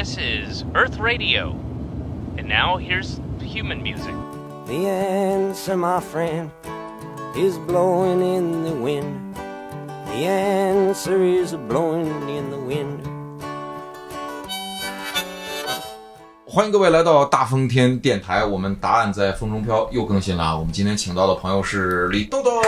This is Earth Radio. And now here's human music. The answer, my friend, is blowing in the wind. The answer is blowing in the wind. 欢迎各位来到大风天电台，我们答案在风中飘又更新了啊！我们今天请到的朋友是李豆豆。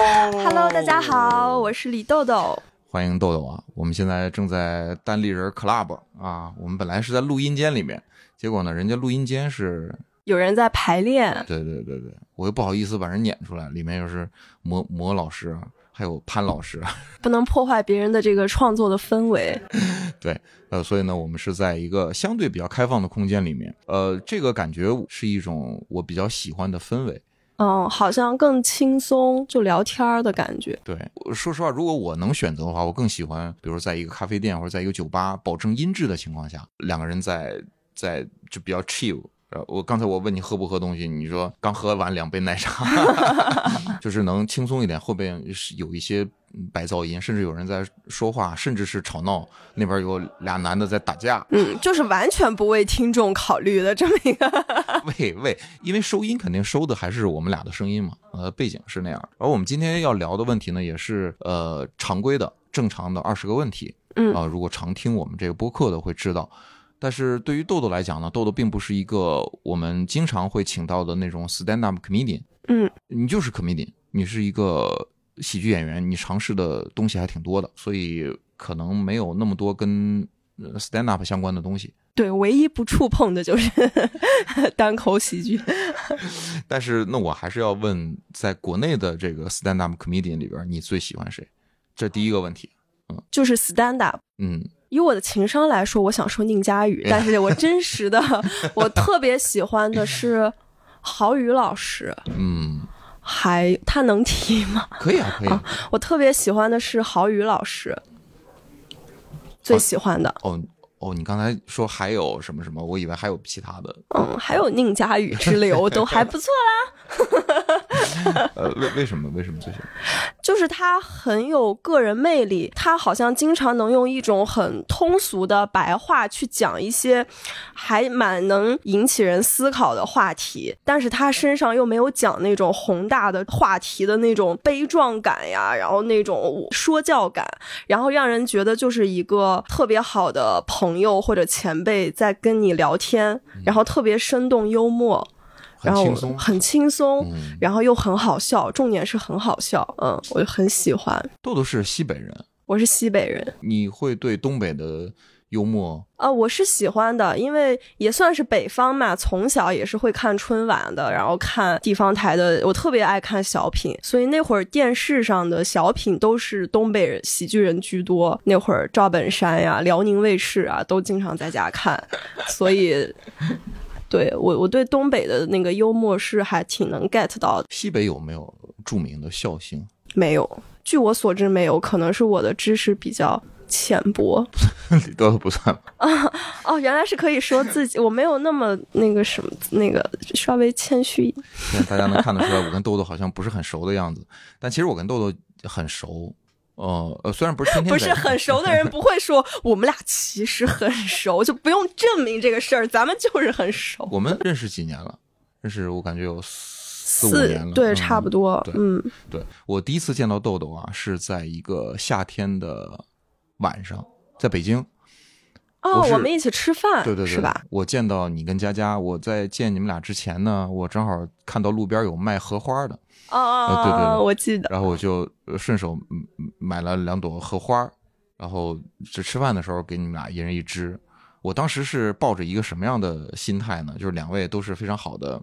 Hello，大家好，我是李豆豆。 欢迎豆豆啊！我们现在正在单立人 Club 啊，我们本来是在录音间里面，结果呢，人家录音间是，有人在排练，对对对对，我又不好意思把人撵出来，里面又是魔魔老师，还有潘老师，不能破坏别人的这个创作的氛围。对，呃，所以呢，我们是在一个相对比较开放的空间里面，呃，这个感觉是一种我比较喜欢的氛围。嗯，好像更轻松，就聊天儿的感觉。对，说实话，如果我能选择的话，我更喜欢，比如在一个咖啡店或者在一个酒吧，保证音质的情况下，两个人在在就比较 chill。呃，我刚才我问你喝不喝东西，你说刚喝完两杯奶茶，就是能轻松一点。后边是有一些白噪音，甚至有人在说话，甚至是吵闹。那边有俩男的在打架，嗯，就是完全不为听众考虑的这么一个。喂喂，因为收音肯定收的还是我们俩的声音嘛，呃，背景是那样。而我们今天要聊的问题呢，也是呃常规的、正常的二十个问题。嗯啊、如果常听我们这个播客的会知道。但是对于豆豆来讲呢，豆豆并不是一个我们经常会请到的那种 stand up comedian，嗯，你就是 comedian，你是一个喜剧演员，你尝试的东西还挺多的，所以可能没有那么多跟呃 stand up 相关的东西。对，唯一不触碰的就是 单口喜剧。但是那我还是要问，在国内的这个 stand up comedian 里边，你最喜欢谁？这第一个问题。嗯就是 stand up。嗯，以我的情商来说，我想说宁佳宇，但是我真实的，我特别喜欢的是郝宇老师，嗯，还他能提吗？可以啊，可以啊。我特别喜欢的是郝宇老师，最喜欢的，哦哦，你刚才说还有什么什么？我以为还有其他的。嗯，还有宁佳宇之流都还不错啦。呃，为为什么？为什么最喜欢？就是他很有个人魅力，他好像经常能用一种很通俗的白话去讲一些还蛮能引起人思考的话题，但是他身上又没有讲那种宏大的话题的那种悲壮感呀，然后那种说教感，然后让人觉得就是一个特别好的朋友或者前辈在跟你聊天，然后特别生动幽默。然后很轻松。然后又很好笑，重点是很好笑，嗯，我就很喜欢。豆豆是西北人，我是西北人你会对东北的幽默？啊、我是喜欢的，因为也算是北方嘛，从小也是会看春晚的，然后看地方台的，我特别爱看小品，所以那会儿电视上的小品都是东北人喜剧人居多。那会儿赵本山呀、辽宁卫视啊，都经常在家看，所以。对我，我对东北的那个幽默是还挺能 get 到的。西北有没有著名的笑星？没有，据我所知没有，可能是我的知识比较浅薄。李豆豆不算吧？哦，原来是可以说自己，我没有那么那个什么，那个稍微谦虚一点。大家能看得出来，我跟豆豆好像不是很熟的样子，但其实我跟豆豆很熟。呃呃，虽然不是天天不是很熟的人不会说我们俩其实很熟，就不用证明这个事儿，咱们就是很熟。我们认识几年了？认识我感觉有四五年了，对，嗯差不多对，嗯，对我第一次见到豆豆啊，是在一个夏天的晚上，在北京。哦我，我们一起吃饭，对对对，是吧？？我见到你跟佳佳，我在见你们俩之前呢，我正好看到路边有卖荷花的，哦哦呃对对我记得。然后我就呃顺手买了两朵荷花，然后这吃饭的时候给你们俩一人一支。我当时是抱着一个什么样的心态呢？就是两位都是非常好的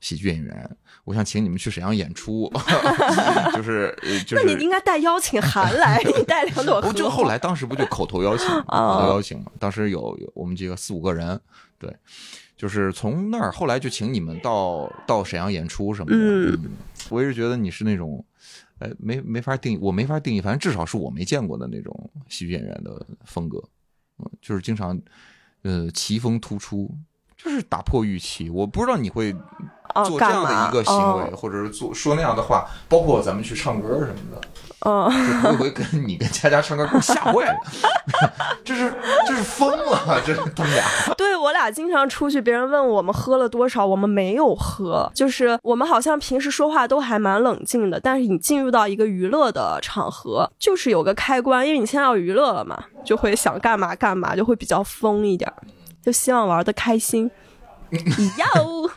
喜剧演员，我想请你们去沈阳演出，就是就是那你应该带邀请函来，你带两朵荷不就后来当时不就口头邀请 口头邀请嘛，当时有有我们几个四五个人，对，就是从那儿后来就请你们到到沈阳演出什么的，嗯我一直觉得你是那种，哎，没没法定义，我没法定义，反正至少是我没见过的那种喜剧演员的风格，嗯，就是经常，呃，奇峰突出，就是打破预期。我不知道你会哦，做这？样的一个行为，哦或者是做说那样的话，包括咱们去唱歌什么的。嗯，就头一回跟你跟佳佳唱歌，给我吓坏了，这是这是疯了，这他们俩。对我俩经常出去，别人问我们喝了多少，我们没有喝，就是我们好像平时说话都还蛮冷静的，但是你进入到一个娱乐的场合，就是有个开关，因为你现在要娱乐了嘛，就会想干嘛干嘛，就会比较疯一点，就希望玩的开心。哟，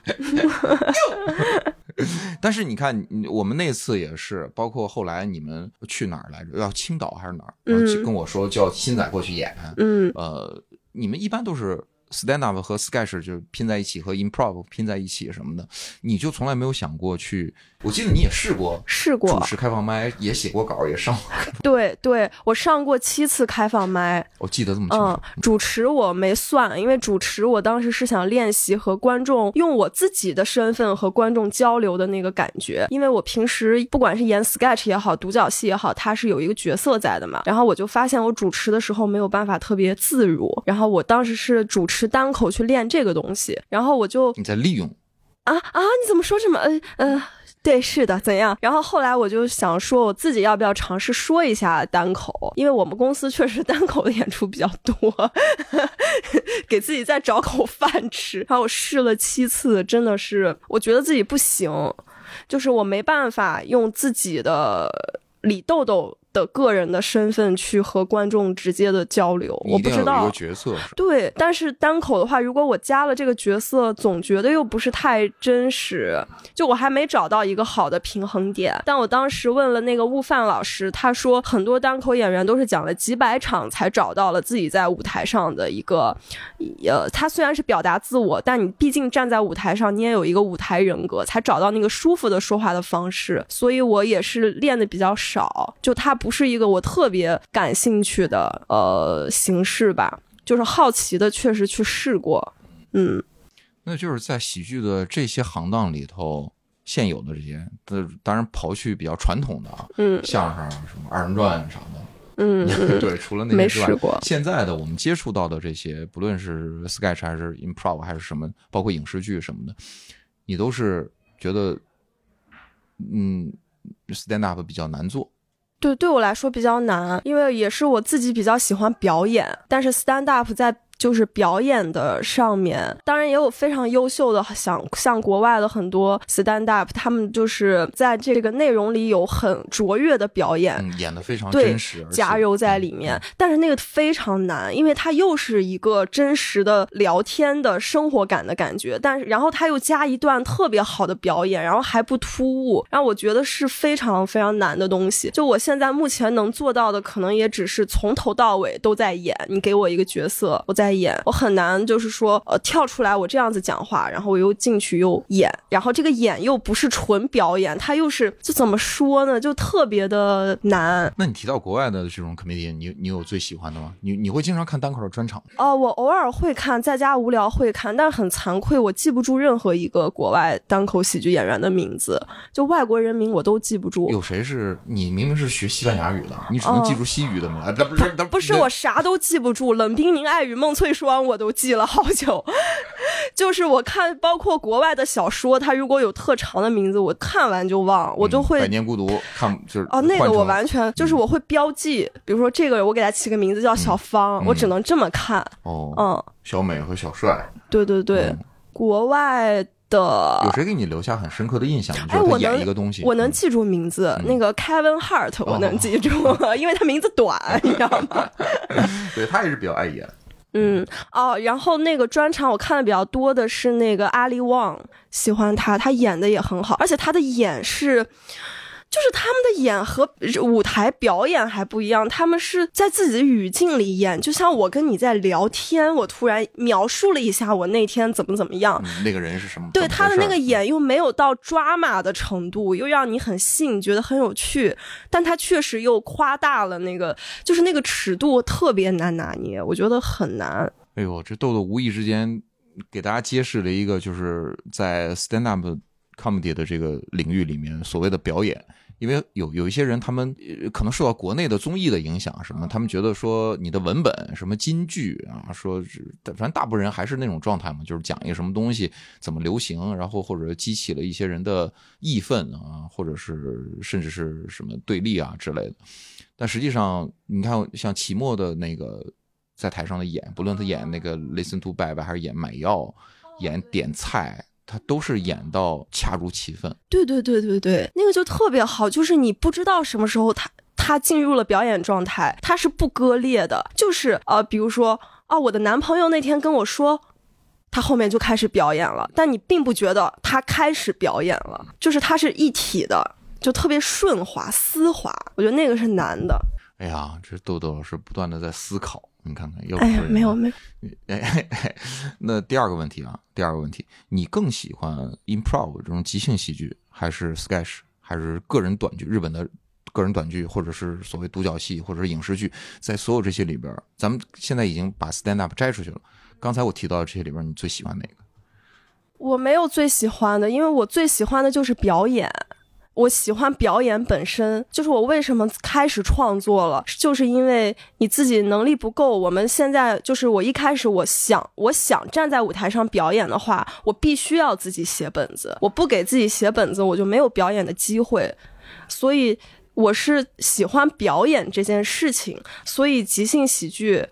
但是你看，我们那次也是，包括后来你们去哪儿来着？要青岛还是哪儿？然后跟我说叫新仔过去演。嗯，呃，你们一般都是 stand up 和 sketch 就拼在一起，和 improv 拼在一起什么的，你就从来没有想过去。我记得你也试过试过主持开放麦，也写过稿，也上过。对对，我上过七次开放麦。我记得这么清嗯楚。，主持我没算，因为主持我当时是想练习和观众用我自己的身份和观众交流的那个感觉，因为我平时不管是演 sketch 也好，独角戏也好，它是有一个角色在的嘛。然后我就发现我主持的时候没有办法特别自如，然后我当时是主持单口去练这个东西，然后我就你在利用，啊啊！你怎么说这么呃呃？对，是的，怎样？然后后来我就想说，我自己要不要尝试说一下单口？因为我们公司确实 单口的演出比较多，给自己再找口饭吃。然后我试了七次，真的是我觉得自己不行，就是我没办法用自己的李豆豆的个人的身份去和观众直接的交流。我不知道？对，但是单口的话，如果我加了这个角色，总觉得又不是太真实，就我还没找到一个好的平衡点。但我当时问了那个悟饭老师，他说很多单口演员都是讲了几百场才找到了自己在舞台上的一个，呃，他虽然是表达自我，但你毕竟站在舞台上，你也有一个舞台人格，才找到那个舒服的说话的方式。所以我也是练的比较少，就它不是一个我特别感兴趣的呃形式吧。就是好奇的，确实去试过，嗯那就是在喜剧的这些行当里头，现有的这些，呃当然刨去比较传统的啊，嗯相声啊什么二人转啥的，嗯 嗯，对，除了那没些之外，试过现在的我们接触到的这些，不论是 sketch 还是 improv 还是什么，包括影视剧什么的，你都是觉得，嗯，stand up 比较难做。对，对我来说比较难，因为也是我自己比较喜欢表演，但是 stand up 在就是表演的上面，当然也有非常优秀的，像像国外的很多 stand up，他们就是在这个内容里有很卓越的表演，嗯，演的非常对真实，加油在里面，但是那个非常难，因为它又是一个真实的聊天的生活感的感觉，但是然后他又加一段特别好的表演，然后还不突兀，然后我觉得是非常非常难的东西。就我现在目前能做到的，可能也只是从头到尾都在演，你给我一个角色，我在演，我很难就是说呃跳出来我这样子讲话，然后我又进去又演，然后这个演又不是纯表演，它又是就怎么说呢，就特别的难。那你提到国外的这种 comedian，你你有最喜欢的吗？你你会经常看单口的专场吗？哦，我偶尔会看，在家无聊会看，但很惭愧，我记不住任何一个国外单口喜剧演员的名字，就外国人名我都记不住。有谁是你明明是学西班牙语的，你只能记住西语的名不是哦不是我啥都记不住，冷冰凝、爱与孟翠霜我都记了好久。就是我看，包括国外的小说，它如果有特长的名字，我看完就忘，我就嗯会百年孤独看就是哦，那个我完全就是我会标记，比如说这个我给它起个名字叫小芳，我只能这么看。哦，嗯，小美和小帅，对对对，嗯国外的有谁给你留下很深刻的印象？哎，我演能一个东西，嗯我能记住名字，那个 Kevin Hart 我能记住，因为他名字短，你知道吗？对他也是比较爱演。嗯，哦，然后那个专场我看的比较多的是那个阿里旺，喜欢他，他演的也很好，而且他的演是。就是他们的演和舞台表演还不一样，他们是在自己的语境里演，就像我跟你在聊天，我突然描述了一下我那天怎么怎么样，嗯，那个人是什么？对么他的那个演又没有到抓马的程度，又让你很信，觉得很有趣，但他确实又夸大了那个，就是那个尺度特别难拿捏，我觉得很难。哎呦，这豆豆无意之间给大家揭示了一个，就是在 stand up comedy 的这个领域里面所谓的表演。因为有有一些人，他们呃可能受到国内的综艺的影响，什么，他们觉得说你的文本什么金句啊，说是反正大部分人还是那种状态嘛，就是讲一个什么东西怎么流行，然后或者激起了一些人的义愤啊，或者是甚至是什么对立啊之类的。但实际上，你看像期末的那个在台上的演，不论他演那个 Listen to Bye Bye 还是演买药、演点菜，他都是演到恰如其分。对对对对对，那个就特别好，就是你不知道什么时候他他进入了表演状态，他是不割裂的，就是呃，比如说啊，我的男朋友那天跟我说。他后面就开始表演了，但你并不觉得他开始表演了，就是他是一体的，就特别顺滑丝滑。我觉得那个是难的。哎呀，这豆豆老师不断的在思考，你看看，要不哎呀，没有没有，哎哎哎，那第二个问题啊，第二个问题，你更喜欢 improv 这种即兴喜剧，还是 sketch，还是个人短剧？日本的个人短剧，或者是所谓独角戏，或者是影视剧，在所有这些里边，咱们现在已经把 stand up 摘出去了。刚才我提到的这些里边，你最喜欢哪个？我没有最喜欢的，因为我最喜欢的就是表演。我喜欢表演本身，就是我为什么开始创作了，就是因为你自己能力不够。我们现在就是我一开始我想我想站在舞台上表演的话，我必须要自己写本子，我不给自己写本子，我就没有表演的机会。所以我是喜欢表演这件事情，所以即兴喜剧。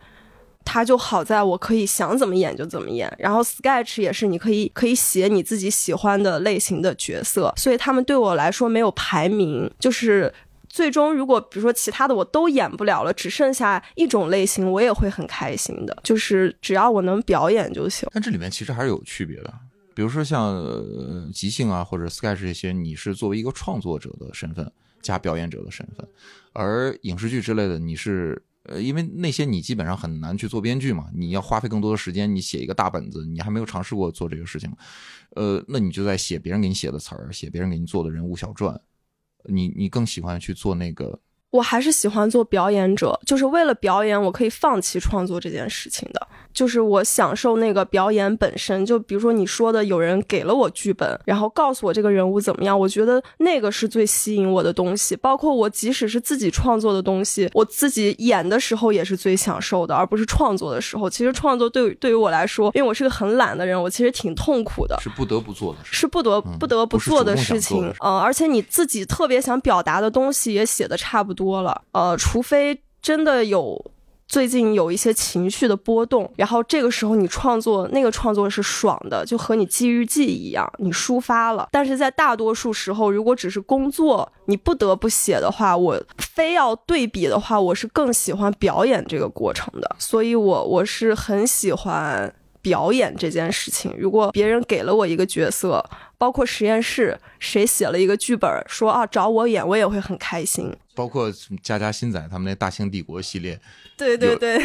它就好在我可以想怎么演就怎么演，然后 sketch 也是你可以可以写你自己喜欢的类型的角色，所以他们对我来说没有排名，就是最终如果比如说其他的我都演不了了，只剩下一种类型，我也会很开心的，就是只要我能表演就行。但这里面其实还是有区别的，比如说像、呃、即兴啊或者 sketch 这些，你是作为一个创作者的身份加表演者的身份，而影视剧之类的你是。呃，因为那些你基本上很难去做编剧嘛，你要花费更多的时间，你写一个大本子，你还没有尝试过做这个事情，呃，那你就在写别人给你写的词儿，写别人给你做的人物小传，你你更喜欢去做那个？我还是喜欢做表演者，就是为了表演，我可以放弃创作这件事情的。就是我享受那个表演本身，就比如说你说的，有人给了我剧本，然后告诉我这个人物怎么样，我觉得那个是最吸引我的东西。包括我即使是自己创作的东西，我自己演的时候也是最享受的，而不是创作的时候。其实创作对对于我来说，因为我是个很懒的人，我其实挺痛苦的，是不得不做的，是不得不得不做的事情。嗯，而且你自己特别想表达的东西也写的差不多了，呃，除非真的有。最近有一些情绪的波动，然后这个时候你创作那个创作是爽的，就和你记日记一样，你抒发了。但是在大多数时候，如果只是工作，你不得不写的话，我非要对比的话，我是更喜欢表演这个过程的。所以我我是很喜欢表演这件事情。如果别人给了我一个角色，包括实验室谁写了一个剧本，说啊找我演，我也会很开心。包括加加新仔他们那《大清帝国》系列，对对对，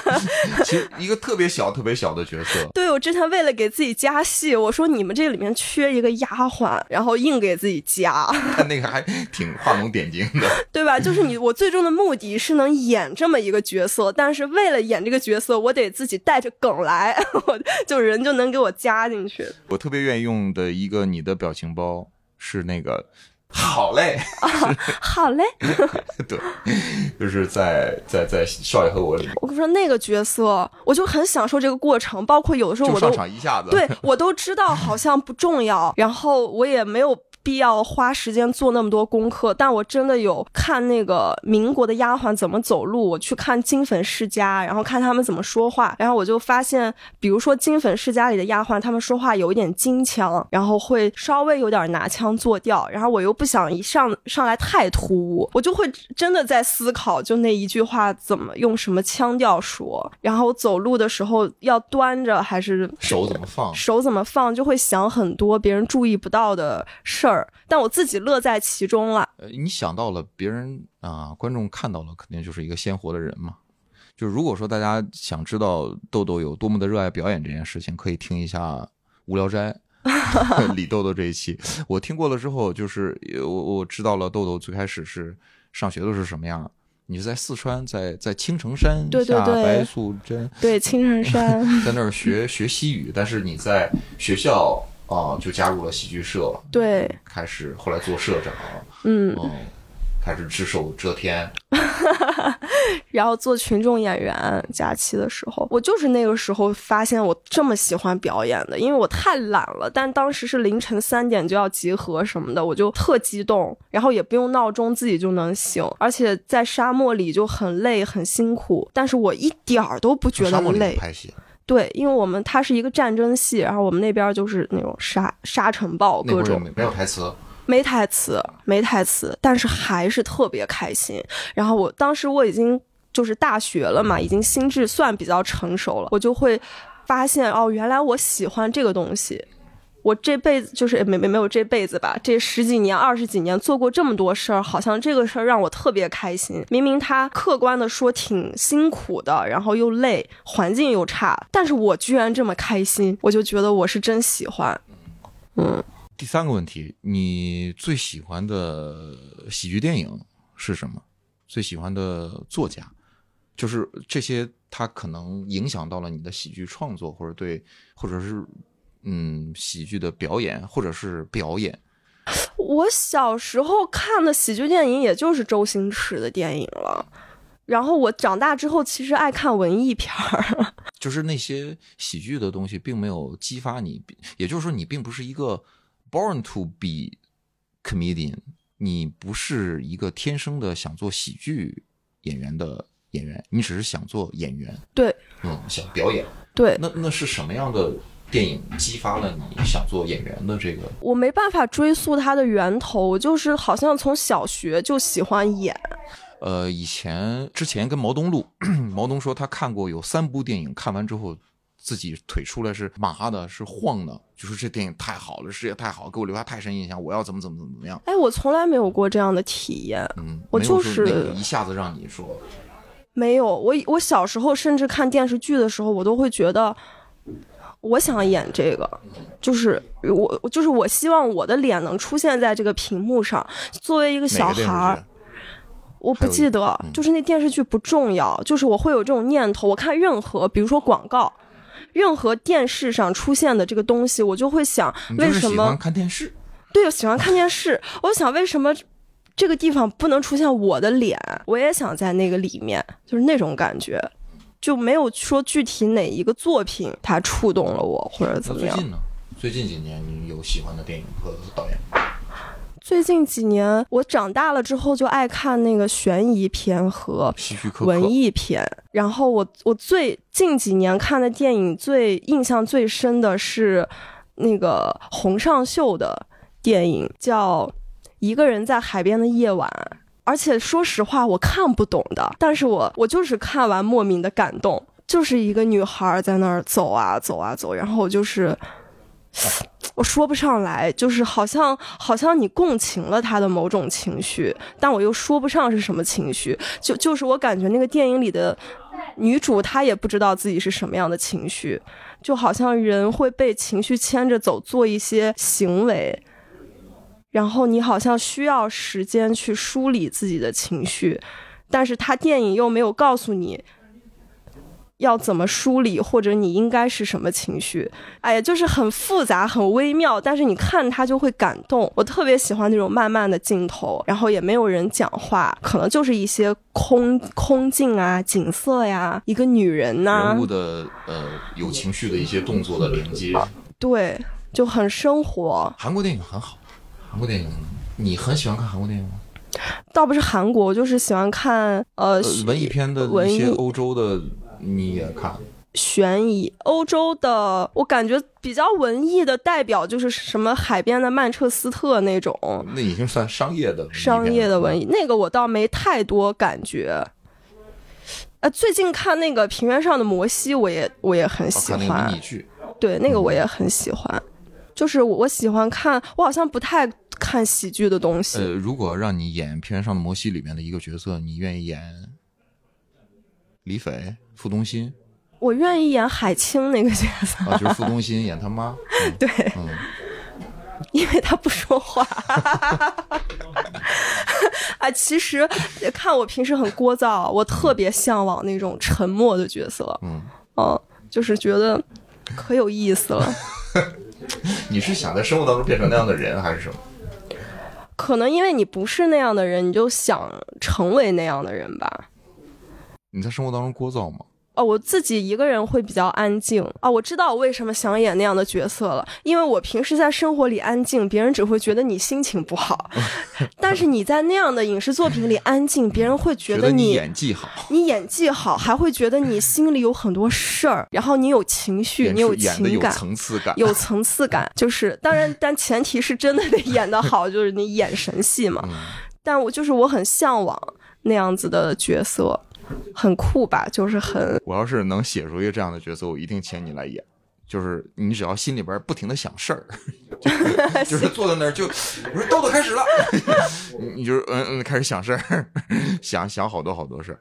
其实一个特别小、特别小的角色。对我之前为了给自己加戏，我说你们这里面缺一个丫鬟，然后硬给自己加。他 那个还挺画龙点睛的，对吧？就是你，我最终的目的是能演这么一个角色，但是为了演这个角色，我得自己带着梗来，我就人就能给我加进去。我特别愿意用的一个你的表情包是那个。好嘞，啊、好嘞，对，就是在在在少爷和我里面。我跟你说那个角色，我就很享受这个过程，包括有的时候我都上场一下子，对我都知道好像不重要，然后我也没有必要花时间做那么多功课，但我真的有看那个民国的丫鬟怎么走路，我去看金粉世家，然后看他们怎么说话，然后我就发现，比如说金粉世家里的丫鬟，他们说话有一点京腔，然后会稍微有点拿腔作调，然后我又不想一上上来太突兀，我就会真的在思考，就那一句话怎么用什么腔调说，然后走路的时候要端着还是手怎么放，手怎么放，就会想很多别人注意不到的事儿。但我自己乐在其中了。呃，你想到了，别人啊、观众看到了，肯定就是一个鲜活的人嘛。就如果说大家想知道豆豆有多么的热爱表演这件事情，可以听一下《无聊斋》李豆豆这一期。我听过了之后，就是我我知道了豆豆最开始是上学的是什么样。你是在四川，在在青城山下对对对白素贞，对，青城山 在那儿学学西语，但是你在学校啊、就加入了戏剧社，对，开始后来做社长，嗯，嗯，开始只手遮天？然后做群众演员，假期的时候，我就是那个时候发现我这么喜欢表演的，因为我太懒了。但当时是凌晨三点就要集合什么的，我就特激动，然后也不用闹钟，自己就能醒。而且在沙漠里就很累很辛苦，但是我一点儿都不觉得累。拍戏，对，因为我们它是一个战争戏，然后我们那边就是那种沙沙尘暴各种没有台词，没台词，没台词，但是还是特别开心。然后我当时我已经就是大学了嘛，已经心智算比较成熟了，我就会发现哦，原来我喜欢这个东西。我这辈子就是没没没有这辈子吧，这十几年、二十几年做过这么多事儿，好像这个事儿让我特别开心。明明他客观的说挺辛苦的，然后又累，环境又差，但是我居然这么开心，我就觉得我是真喜欢。嗯，第三个问题，你最喜欢的喜剧电影是什么？最喜欢的作家，就是这些，它可能影响到了你的喜剧创作，或者对，或者是嗯喜剧的表演，或者是表演。我小时候看的喜剧电影也就是周星驰的电影了，然后我长大之后其实爱看文艺片儿。就是那些喜剧的东西，并没有激发你，也就是说，你并不是一个 born to be comedian，你不是一个天生的想做喜剧演员的演员，你只是想做演员，对嗯，想表演。对，那那是什么样的电影激发了你想做演员的这个？我没办法追溯它的源头，我就是好像从小学就喜欢演。呃，以前之前跟毛东录，毛东说他看过有三部电影，看完之后自己腿出来是麻的，是晃的，就说这电影太好了，事业太好，给我留下太深印象，我要怎么怎么怎么样。哎，我从来没有过这样的体验。嗯，我就是一下子让你说，没有，我我小时候甚至看电视剧的时候，我都会觉得，我想演这个，就是我我就是我希望我的脸能出现在这个屏幕上。作为一个小孩儿，我不记得，嗯就是那电视剧不重要，就是我会有这种念头。我看任何，比如说广告，任何电视上出现的这个东西，我就会想，为什么？看电视？对，我喜欢看电视，我想为什么这个地方不能出现我的脸？我也想在那个里面，就是那种感觉，就没有说具体哪一个作品它触动了我或者怎么样。最近呢？最近几年你有喜欢的电影和导演吗？最近几年，我长大了之后就爱看那个悬疑片和。文艺片。然后我我最近几年看的电影最印象最深的是那个洪尚秀的电影，叫《一个人在海边的夜晚》。而且说实话，我看不懂的，但是我我就是看完莫名的感动，就是一个女孩在那儿走啊走啊走，然后我就是。我说不上来，就是好像好像你共情了她的某种情绪，但我又说不上是什么情绪。就就是我感觉那个电影里的女主她也不知道自己是什么样的情绪，就好像人会被情绪牵着走，做一些行为，然后你好像需要时间去梳理自己的情绪，但是他电影又没有告诉你。要怎么梳理，或者你应该是什么情绪？哎呀，就是很复杂、很微妙，但是你看它就会感动。我特别喜欢那种慢慢的镜头，然后也没有人讲话，可能就是一些空空镜啊、景色呀，一个女人呐、人物的呃有情绪的一些动作的连接。对，就很生活。韩国电影很好，韩国电影你很喜欢看韩国电影吗？倒不是韩国，我就是喜欢看呃呃，文艺片的文艺一些欧洲的你也看，悬疑。欧洲的，我感觉比较文艺的代表就是什么海边的曼彻斯特那种那已经算商业的商业的文艺，那个我倒没太多感觉。呃，最近看那个《平原上的摩西》，我也我也很哦喜欢，对，那个我也很喜欢。就是我我喜欢看，我好像不太看喜剧的东西。呃，如果让你演《平原上的摩西》里面的一个角色，你愿意演李斐、傅东新我愿意演海清那个角色，啊？就是傅东新演他妈，嗯对，嗯，因为他不说话。啊，其实看我平时很聒噪，我特别向往那种沉默的角色。嗯，嗯，就是觉得可有意思了。你是想在生活当中变成那样的人，还是什么？可能因为你不是那样的人，你就想成为那样的人吧。你在生活当中聒噪吗？哦，我自己一个人会比较安静啊。我知道我为什么想演那样的角色了，因为我平时在生活里安静，别人只会觉得你心情不好；但是你在那样的影视作品里安静，别人会觉得你演技好，你演技好，还会觉得你心里有很多事儿，然后你有情绪，你有情感，有层次感，有层次感。就是当然，但前提是真的得演得好，就是你眼神戏嘛。但我就是我很向往那样子的角色。很酷吧？就是很。我要是能写出一个这样的角色，我一定请你来演。就是你只要心里边不停的想事儿，就是坐在那儿就，我说豆豆开始了，你就嗯嗯开始想事儿，想想好多好多事儿。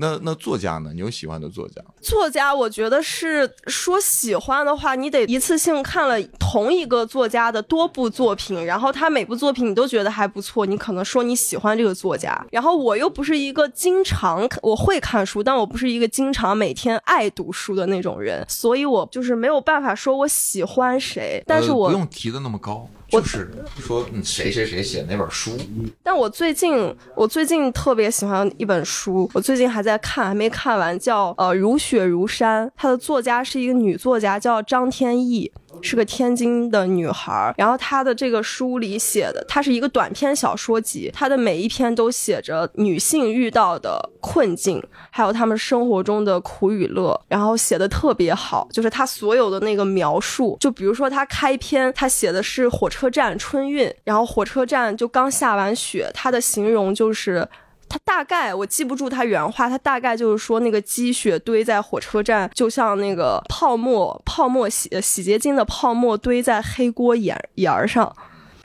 那那作家呢？你有喜欢的作家？作家，我觉得是说喜欢的话，你得一次性看了同一个作家的多部作品，然后他每部作品你都觉得还不错，你可能说你喜欢这个作家。然后我又不是一个经常我会看书，但我不是一个经常每天爱读书的那种人，所以我就是没有办法说我喜欢谁。但是我不用提的那么高。就是说，谁谁谁写那本书？但我最近，我最近特别喜欢一本书，我最近还在看，还没看完，叫呃《如雪如山》，它的作家是一个女作家，叫张天翼。是个天津的女孩儿，然后她的这个书里写的，它是一个短篇小说集，她的每一篇都写着女性遇到的困境，还有她们生活中的苦与乐，然后写的特别好，就是她所有的那个描述，就比如说她开篇，她写的是火车站春运，然后火车站就刚下完雪，她的形容就是。他大概我记不住他原话，他大概就是说那个积雪堆在火车站，就像那个泡沫泡沫洗洗洁精的泡沫堆在黑锅沿沿上，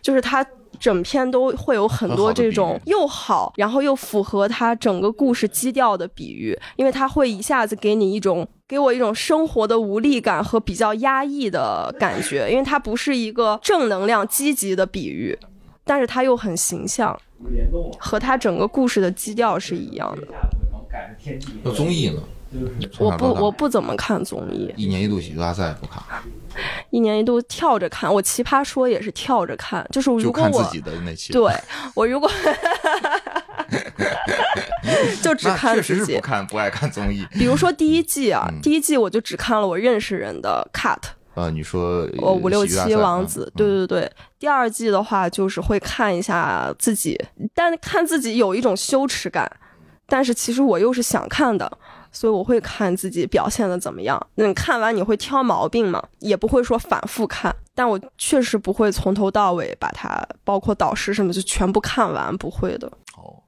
就是他整篇都会有很多这种又好，然后又符合他整个故事基调的比喻，因为他会一下子给你一种给我一种生活的无力感和比较压抑的感觉，因为它不是一个正能量积极的比喻，但是他又很形象。和他整个故事的基调是一样的。那综艺呢？我不，我不怎么看综艺。一年一度喜剧大赛不看。一年一度跳着看，我奇葩说也是跳着看，就是如果我自己的那期，对我如果 就只看自己，不看不爱看综艺。比如说第一季啊，第一季我就只看了我认识人的 cut。呃，你说我五六七王子，对对对。第二季的话，就是会看一下自己，但看自己有一种羞耻感，但是其实我又是想看的，所以我会看自己表现的怎么样。那看完你会挑毛病吗？也不会说反复看，但我确实不会从头到尾把它，包括导师什么就全部看完，不会的。哦，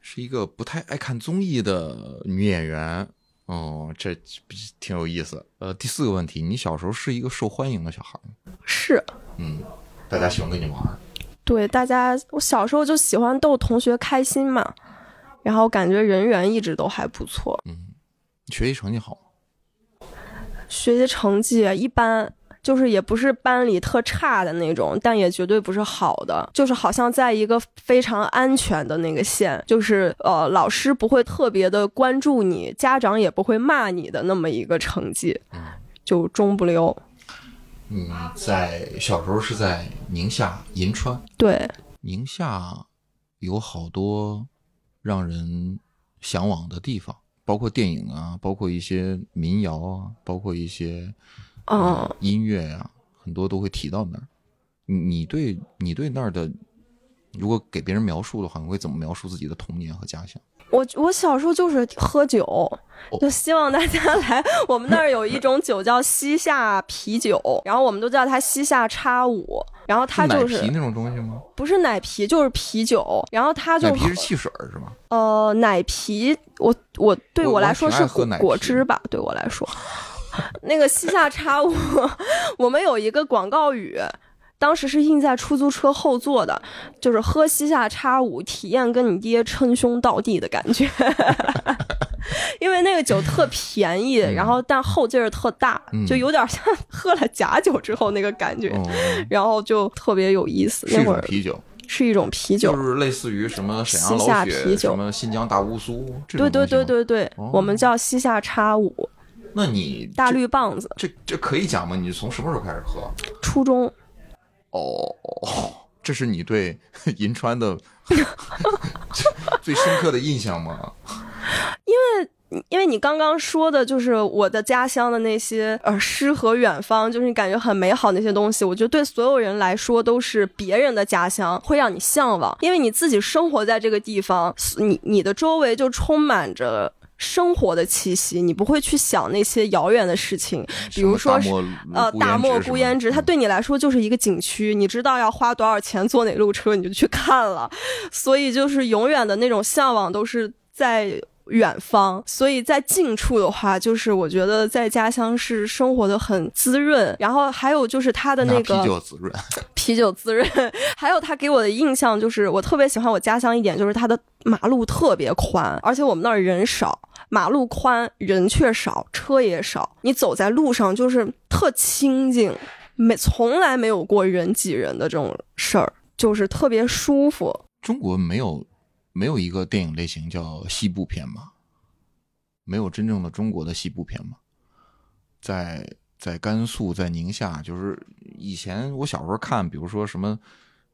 是一个不太爱看综艺的女演员。哦，这挺有意思。呃，第四个问题，你小时候是一个受欢迎的小孩吗？是。嗯，大家喜欢跟你玩。对，大家，我小时候就喜欢逗同学开心嘛，然后感觉人缘一直都还不错。嗯，学习成绩好吗？学习成绩一般。就是也不是班里特差的那种，但也绝对不是好的，就是好像在一个非常安全的那个线，就是呃老师不会特别的关注你，家长也不会骂你的那么一个成绩，就中不溜。嗯，在小时候是在宁夏银川，对，宁夏有好多让人向往的地方，包括电影啊，包括一些民谣啊，包括一些。嗯，音乐呀，很多都会提到那儿。你你对你对那儿的，如果给别人描述的话，你会怎么描述自己的童年和家乡？我我小时候就是喝酒，就希望大家来我们那儿有一种酒叫西夏啤酒，然后我们都叫它西夏叉五，然后它就是奶啤那种东西吗？不是奶啤，就是啤酒，然后它就奶啤是汽水是吗？呃，奶啤，我我对我来说是果果汁吧，对我来说。那个西夏叉五，我们有一个广告语，当时是印在出租车后座的，就是喝西夏叉五，体验跟你爹称兄道弟的感觉。因为那个酒特便宜，然后但后劲儿特大，就有点像 喝了假酒之后那个感觉，然后就特别有意思。那会儿啤酒是一种啤酒，就是类似于什么沈阳老雪、什么新疆大乌苏。对对对对对，我们叫西夏叉五。那你大绿棒子，这这可以讲吗？你从什么时候开始喝？初中。哦，这是你对银川的 最深刻的印象吗？因为因为你刚刚说的就是我的家乡的那些呃诗和远方，就是你感觉很美好那些东西，我觉得对所有人来说都是别人的家乡，会让你向往，因为你自己生活在这个地方，你你的周围就充满着。生活的气息，你不会去想那些遥远的事情，比如说呃大漠孤烟直，它对你来说就是一个景区，你知道要花多少钱坐哪路车，你就去看了，所以就是永远的那种向往都是在。远方，所以在近处的话，就是我觉得在家乡是生活的很滋润。然后还有就是他的那个啤酒滋润，啤酒滋润。还有他给我的印象就是，我特别喜欢我家乡一点，就是它的马路特别宽，而且我们那儿人少，马路宽，人却少，车也少，你走在路上就是特清静，没从来没有过人挤人的这种事儿，就是特别舒服。中国没有。没有一个电影类型叫西部片吗？没有真正的中国的西部片吗？在在甘肃，在宁夏，就是以前我小时候看，比如说什么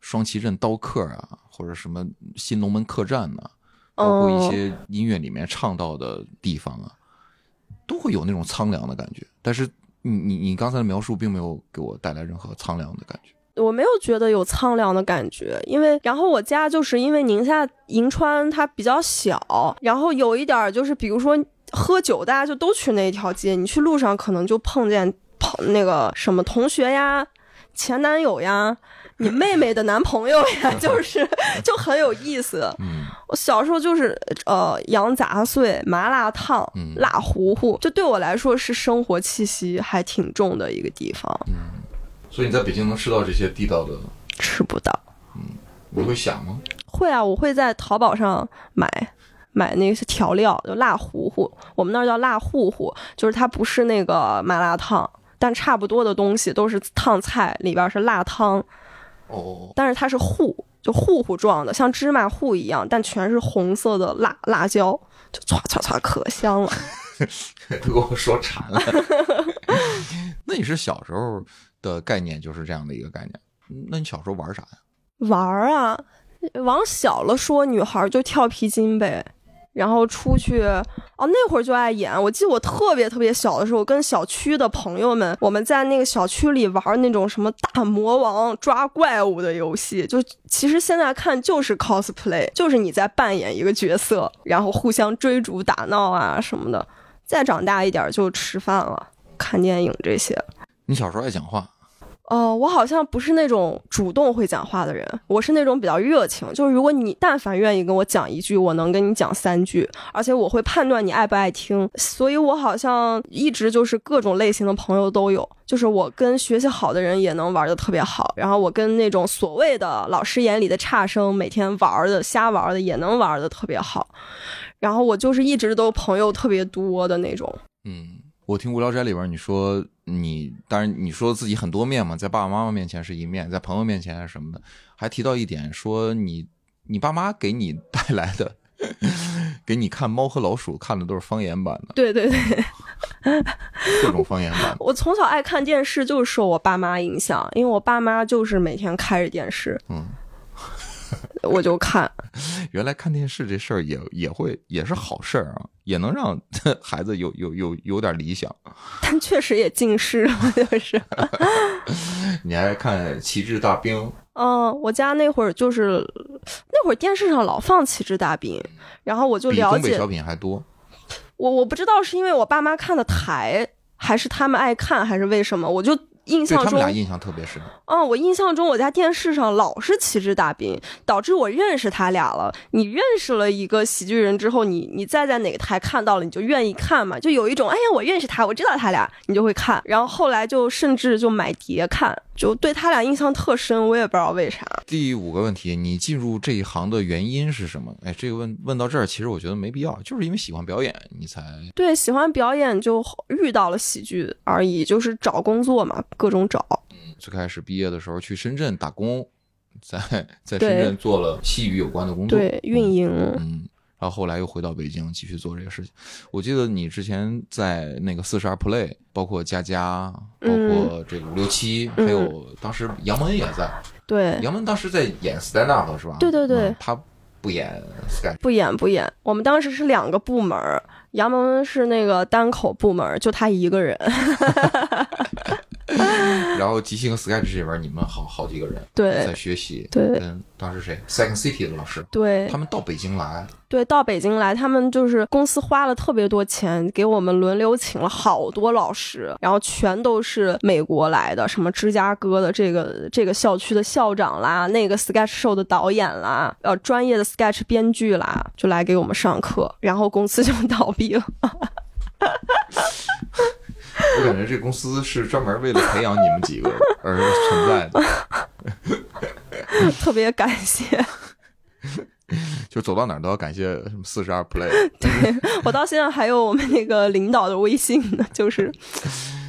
双旗镇刀客啊，或者什么新龙门客栈呐，包括一些音乐里面唱到的地方啊，都会有那种苍凉的感觉。但是你你你刚才的描述并没有给我带来任何苍凉的感觉。我没有觉得有苍凉的感觉，因为然后我家就是因为宁夏银川它比较小，然后有一点就是比如说喝酒，大家就都去那一条街，你去路上可能就碰见碰那个什么同学呀、前男友呀、你妹妹的男朋友呀，就是就很有意思。我小时候就是呃羊杂碎、麻辣烫、辣糊糊，就对我来说是生活气息还挺重的一个地方。嗯所以你在北京能吃到这些地道的？吃不到。嗯，你会想吗？会啊，我会在淘宝上买买那些调料，就辣糊糊，我们那儿叫辣糊糊，就是它不是那个麻辣烫，但差不多的东西都是烫菜，里边是辣汤。哦。但是它是糊，就糊糊状的，像芝麻糊一样，但全是红色的辣辣椒，就唰唰唰，可香了。都给我说馋了。那你是小时候？的概念就是这样的一个概念。那你小时候玩啥呀？玩啊，往小了说，女孩就跳皮筋呗。然后出去哦，那会儿就爱演。我记得我特别特别小的时候，跟小区的朋友们，我们在那个小区里玩那种什么大魔王抓怪物的游戏。就其实现在看就是 cosplay，就是你在扮演一个角色，然后互相追逐打闹啊什么的。再长大一点就吃饭了、看电影这些。你小时候爱讲话？哦，我好像不是那种主动会讲话的人，我是那种比较热情。就是如果你但凡愿意跟我讲一句，我能跟你讲三句，而且我会判断你爱不爱听。所以我好像一直就是各种类型的朋友都有，就是我跟学习好的人也能玩的特别好，然后我跟那种所谓的老师眼里的差生，每天玩的瞎玩的也能玩的特别好。然后我就是一直都朋友特别多的那种。嗯，我听《无聊斋》里边你说。你当然你说自己很多面嘛，在爸爸妈妈面前是一面，在朋友面前是什么的，还提到一点说你你爸妈给你带来的，给你看《猫和老鼠》看的都是方言版的，对对对，各种方言版。我从小爱看电视就是受我爸妈影响，因为我爸妈就是每天开着电视，嗯。我就看，原来看电视这事儿也也会也是好事儿啊，也能让 孩子有有有有点理想。但确实也近视了，就是。你还看《旗帜大兵》？嗯，我家那会儿就是那会儿电视上老放《旗帜大兵》，然后我就了解。东北小品还多。我我不知道是因为我爸妈看的台，还是他们爱看，还是为什么，我就。印象中，他们俩印象特别深。嗯，我印象中我家电视上老是旗帜大兵，导致我认识他俩了。你认识了一个喜剧人之后，你你再在哪个台看到了，你就愿意看嘛，就有一种哎呀，我认识他，我知道他俩，你就会看。然后后来就甚至就买碟看，就对他俩印象特深，我也不知道为啥。第五个问题，你进入这一行的原因是什么？哎，这个问问到这儿，其实我觉得没必要，就是因为喜欢表演，你才对喜欢表演就遇到了喜剧而已，就是找工作嘛。各种找，嗯，最开始毕业的时候去深圳打工，在在深圳做了戏语有关的工作，对运营，嗯，然后后来又回到北京继续做这个事情。我记得你之前在那个四十二 play，包括佳佳，包括这个五六七，还有当时杨蒙恩也在，对，杨门当时在演 stand up 是吧？对对对嗯他不演 sketch，不演不演。我们当时是两个部门，杨蒙是那个单口部门，就他一个人。然后即兴和 sketch 这边你们好好几个人对在学习，对跟当时谁 Second City 的老师，对他们到北京来，对，到北京来，他们就是公司花了特别多钱，给我们轮流请了好多老师，然后全都是美国来的，什么芝加哥的这个这个校区的校长啦，那个 sketch show 的导演啦，呃，专业的 sketch 编剧啦，就来给我们上课，然后公司就 倒闭了。我感觉这公司是专门为了培养你们几个而存在的，特别感谢，就走到哪儿都要感谢什么四十二 play。对我到现在还有我们那个领导的微信呢，就是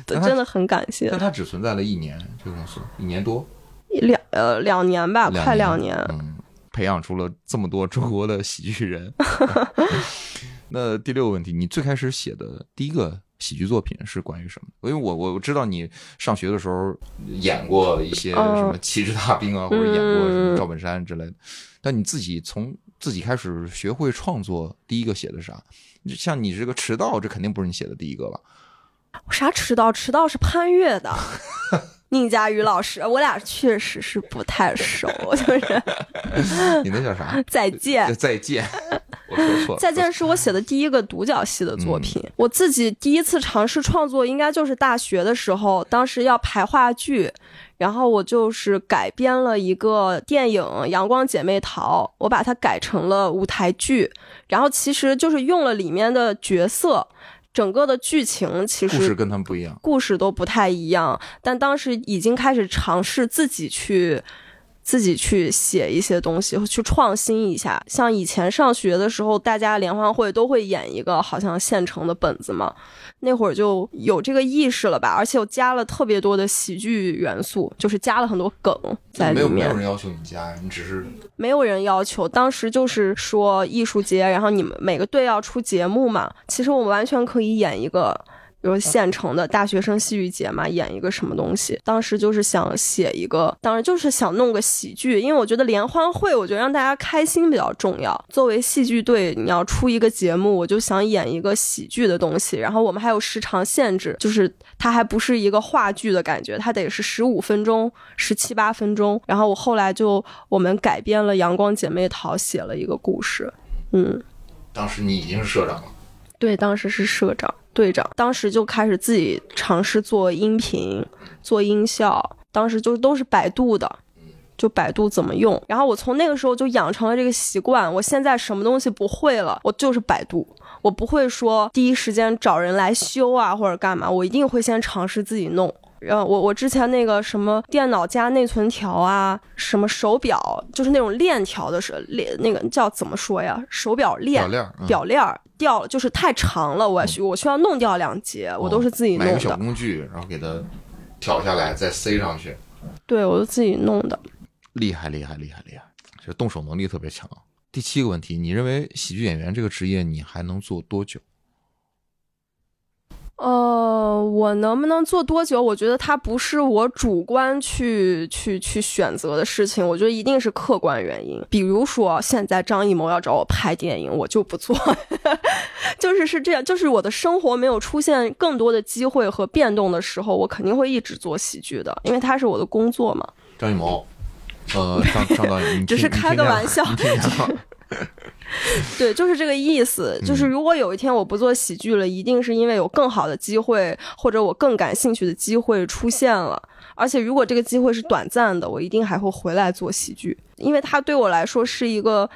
他真的很感谢但。它只存在了一年，这个公司一年多，两呃两年吧，快两年。嗯，培养出了这么多中国的喜剧人。那第六个问题，你最开始写的第一个喜剧作品是关于什么？因为我我知道你上学的时候演过一些嗯什么《旗帜大兵》啊，或者演过什么赵本山之类的，但你自己从自己开始学会创作，第一个写的啥？像你这个迟到，这肯定不是你写的第一个吧？啥迟到？迟到是潘越的，宁佳宇老师，我俩确实是不太熟，就是 你那叫啥？再见。再见，我说错了。再见是我写的第一个独角戏的作品。我自己第一次尝试创作，应该就是大学的时候，当时要排话剧，然后我就是改编了一个电影《阳光姐妹淘》，我把它改成了舞台剧，然后其实就是用了里面的角色，整个的剧情其实故事跟他们不一样。故事都不太一样，但当时已经开始尝试自己去。自己去写一些东西，去创新一下。像以前上学的时候，大家联欢会都会演一个好像现成的本子嘛，那会儿就有这个意识了吧，而且我加了特别多的喜剧元素，就是加了很多梗在里面没有没有。人要求你加，你只是没有人要求，当时就是说艺术节，然后你们每个队要出节目嘛。其实我们完全可以演一个，比如现成的大学生戏剧节嘛，演一个什么东西。当时就是想写一个，当时就是想弄个喜剧，因为我觉得联欢会，我觉得让大家开心比较重要。作为戏剧队，你要出一个节目，我就想演一个喜剧的东西。然后我们还有时长限制，就是它还不是一个话剧的感觉，它得是十五分钟、十七八分钟。然后我后来就我们改编了《阳光姐妹淘》，写了一个故事。嗯，当时你已经是社长了。对，当时是社长、队长，当时就开始自己尝试做音频、做音效，当时就都是百度的。就百度怎么用，然后我从那个时候就养成了这个习惯。我现在什么东西不会了，我就是百度，我不会说第一时间找人来修啊或者干嘛，我一定会先尝试自己弄。然后我我之前那个什么电脑加内存条啊，什么手表，就是那种链条的是链，那个叫怎么说呀？手表链表链表链掉了，就是太长了，我需我需要弄掉两节，我都是自己买个小。工具，然后给它挑下来，再塞上去，对，我都自己弄的。厉害厉害厉害厉害，这动手能力特别强。第七个问题，你认为喜剧演员这个职业你还能做多久？呃，我能不能做多久？我觉得它不是我主观去去去选择的事情，我觉得一定是客观原因。比如说，现在张艺谋要找我拍电影，我就不做，就是是这样。就是我的生活没有出现更多的机会和变动的时候，我肯定会一直做喜剧的，因为它是我的工作嘛。张艺谋，呃，张张导演，你只是开个玩笑 对，就是这个意思。就是如果有一天我不做喜剧了，一定是因为有更好的机会，或者我更感兴趣的机会出现了。而且如果这个机会是短暂的，我一定还会回来做喜剧，因为它对我来说是一个。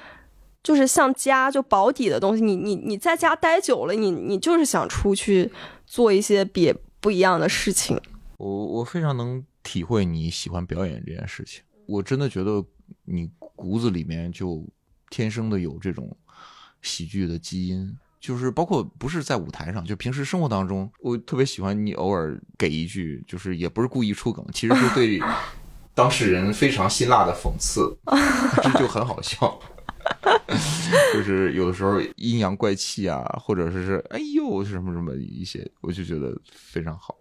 就是像家就保底的东西，你你你在家待久了，你你就是想出去做一些别不一样的事情。我我非常能体会你喜欢表演这件事情，我真的觉得你骨子里面就天生的有这种喜剧的基因，就是包括不是在舞台上，就平时生活当中，我特别喜欢你偶尔给一句，就是也不是故意出梗，其实是对 当事人非常辛辣的讽刺，这就很好笑。就是有的时候阴阳怪气啊，或者是是哎呦什么什么一些，我就觉得非常好。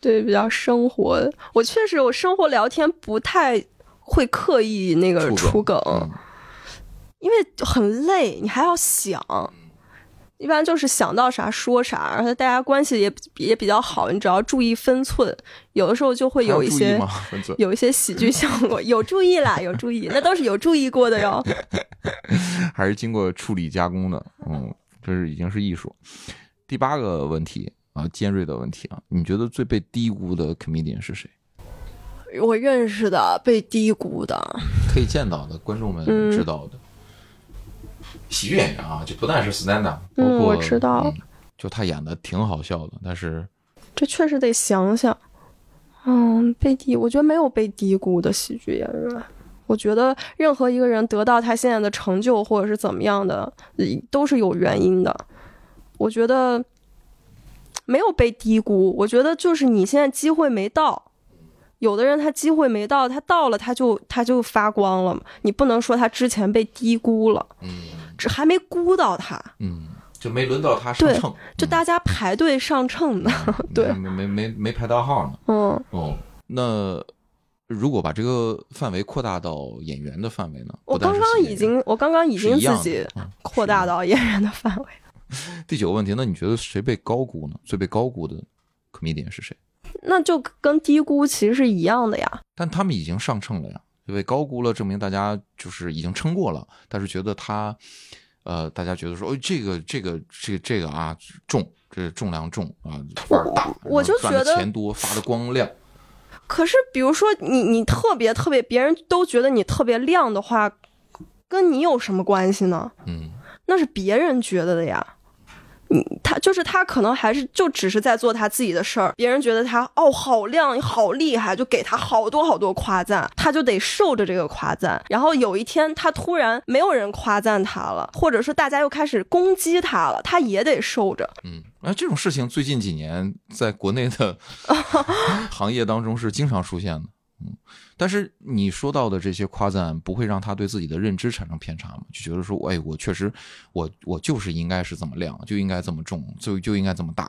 对，比较生活。我确实，我生活聊天不太会刻意那个出出梗，嗯因为很累，你还要想。一般就是想到啥说啥，而且大家关系也也比较好，你只要注意分寸，有的时候就会有一些有一些喜剧效果。有注意啦，有注意，那都是有注意过的哟。还是经过处理加工的，嗯，这是已经是艺术。第八个问题啊，尖锐的问题啊，你觉得最被低估的 comedian 是谁？我认识的被低估的，可以见到的，观众们嗯知道的。喜剧演员啊，就不但是 stand up，包嗯我知道嗯就他演的挺好笑的，但是这确实得想想。嗯，被低，我觉得没有被低估的喜剧演员。我觉得任何一个人得到他现在的成就或者是怎么样的，呃都是有原因的。我觉得没有被低估，我觉得就是你现在机会没到。有的人他机会没到，他到了他就他就发光了嘛。你不能说他之前被低估了，嗯只还没估到他，嗯，就没轮到他上对秤，就大家排队上秤呢。对没没没没排到号呢。嗯，哦，那如果把这个范围扩大到演员的范围呢？我刚刚已经我刚刚已经自己嗯扩大到演员的范围。第九个问题，那你觉得谁被高估呢？最被高估的 comedian 是谁？那就跟低估其实是一样的呀。但他们已经上秤了呀，因为高估了，证明大家就是已经撑过了，但是觉得他，呃，大家觉得说，哦，这个这个这个这个啊重，这重量重啊，腕儿大，我就觉得钱多，发的光亮，可是比如说你你特别特别，别人都觉得你特别亮的话，跟你有什么关系呢？嗯那是别人觉得的呀。嗯他就是他，可能还是就只是在做他自己的事儿。别人觉得他哦好亮，好厉害，就给他好多好多夸赞，他就得受着这个夸赞。然后有一天他突然没有人夸赞他了，或者说大家又开始攻击他了，他也得受着。嗯，那这种事情最近几年在国内的 行业当中是经常出现的。嗯，但是你说到的这些夸赞，不会让他对自己的认知产生偏差吗？就觉得说，哎，我确实，我我就是应该是这么亮，就应该这么重，就就应该这么大。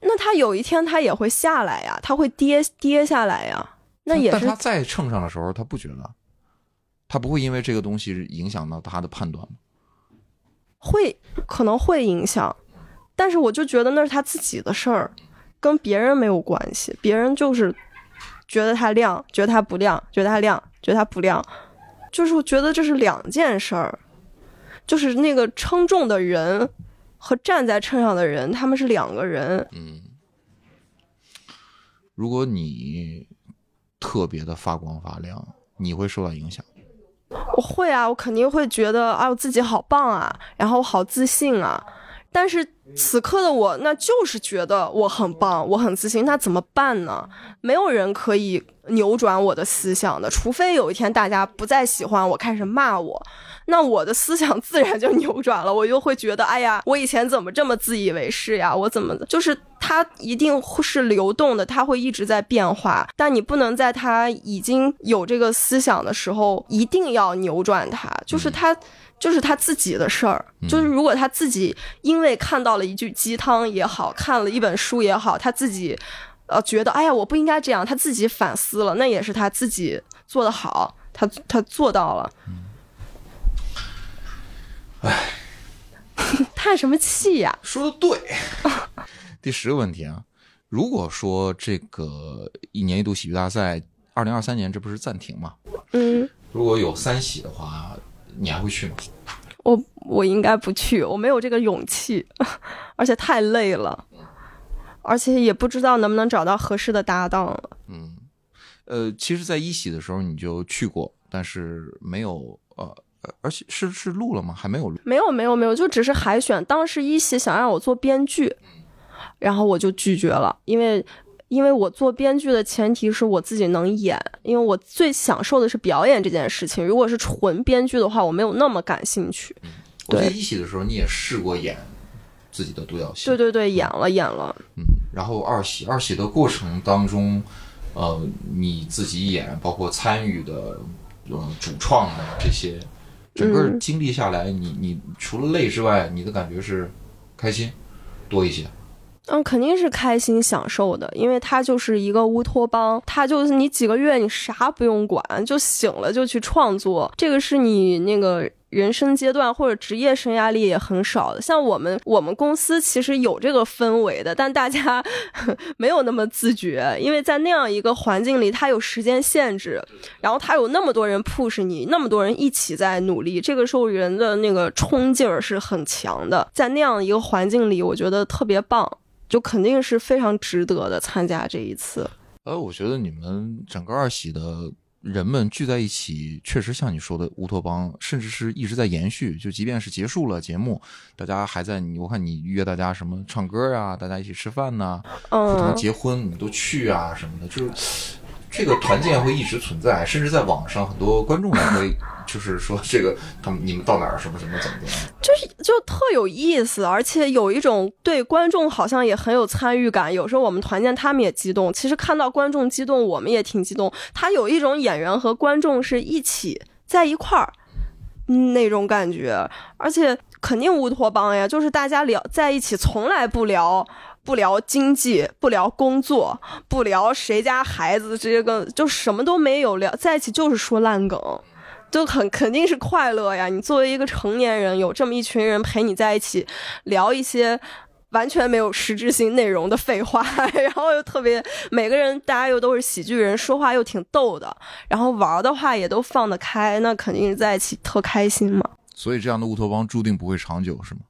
那他有一天他也会下来呀，他会跌跌下来呀。那也是但他在秤上的时候，他不觉得，他不会因为这个东西影响到他的判断吗？会可能会影响，但是我就觉得那是他自己的事儿，跟别人没有关系。别人就是觉得它亮，觉得它不亮，觉得它亮，觉得它不亮，就是我觉得这是两件事儿，就是那个称重的人和站在秤上的人，他们是两个人。嗯，如果你特别的发光发亮，你会受到影响。我会啊，我肯定会觉得啊，我自己好棒啊，然后我好自信啊。但是此刻的我，那就是觉得我很棒，我很自信。那怎么办呢？没有人可以扭转我的思想的，除非有一天大家不再喜欢我，开始骂我，那我的思想自然就扭转了。我就会觉得，哎呀，我以前怎么这么自以为是呀？我怎么就是它一定会是流动的，它会一直在变化。但你不能在它已经有这个思想的时候，一定要扭转它，就是它。就是他自己的事儿，就是如果他自己因为看到了一句鸡汤也好，看了一本书也好，他自己呃觉得哎呀我不应该这样，他自己反思了，那也是他自己做的好，他他做到了。唉，叹什么气呀？说的对。第十个问题啊，如果说这个一年一度喜剧大赛，二零二三年这不是暂停吗？嗯，如果有三喜的话，你还会去吗？我我应该不去，我没有这个勇气，而且太累了，而且也不知道能不能找到合适的搭档了。嗯，呃，其实，在一喜的时候你就去过，但是没有呃，呃而且是是录了吗？还没有录。没有没有没有，就只是海选。当时一喜想让我做编剧，然后我就拒绝了，因为因为我做编剧的前提是我自己能演，因为我最享受的是表演这件事情。如果是纯编剧的话，我没有那么感兴趣。我记得对一喜的时候你也试过演自己的独角戏。对对对，演了演了，嗯，然后二喜，二喜的过程当中，呃，你自己演，包括参与的，呃，主创的这些，整个嗯经历下来，你你除了累之外，你的感觉是开心多一些。嗯，肯定是开心享受的，因为它就是一个乌托邦，它就是你几个月你啥不用管，就醒了就去创作，这个是你那个。人生阶段或者职业生涯里也很少的，像我们我们公司其实有这个氛围的，但大家 没有那么自觉，因为在那样一个环境里，它有时间限制，然后它有那么多人 push 你，那么多人一起在努力，这个时候人的那个冲劲儿是很强的，在那样一个环境里，我觉得特别棒，就肯定是非常值得的参加这一次。呃，我觉得你们整个二喜的。人们聚在一起，确实像你说的乌托邦，甚至是一直在延续。就即便是结束了节目，大家还在你，我看你约大家什么唱歌啊，大家一起吃饭呐，嗯，结婚你们都去啊什么的，就是这个团建会一直存在，甚至在网上很多观众也会。就是说，这个他们你们到哪儿什么什么怎么怎么样，就是就特有意思，而且有一种对观众好像也很有参与感。有时候我们团建，他们也激动。其实看到观众激动，我们也挺激动。他有一种演员和观众是一起在一块儿那种感觉，而且肯定乌托邦呀，就是大家聊在一起，从来不聊不聊经济，不聊工作，不聊谁家孩子这个，就什么都没有聊，在一起就是说烂梗。就很肯定是快乐呀！你作为一个成年人，有这么一群人陪你在一起，聊一些完全没有实质性内容的废话，然后又特别每个人大家又都是喜剧人，说话又挺逗的，然后玩的话也都放得开，那肯定是在一起特开心嘛。所以这样的乌托邦注定不会长久，是吗？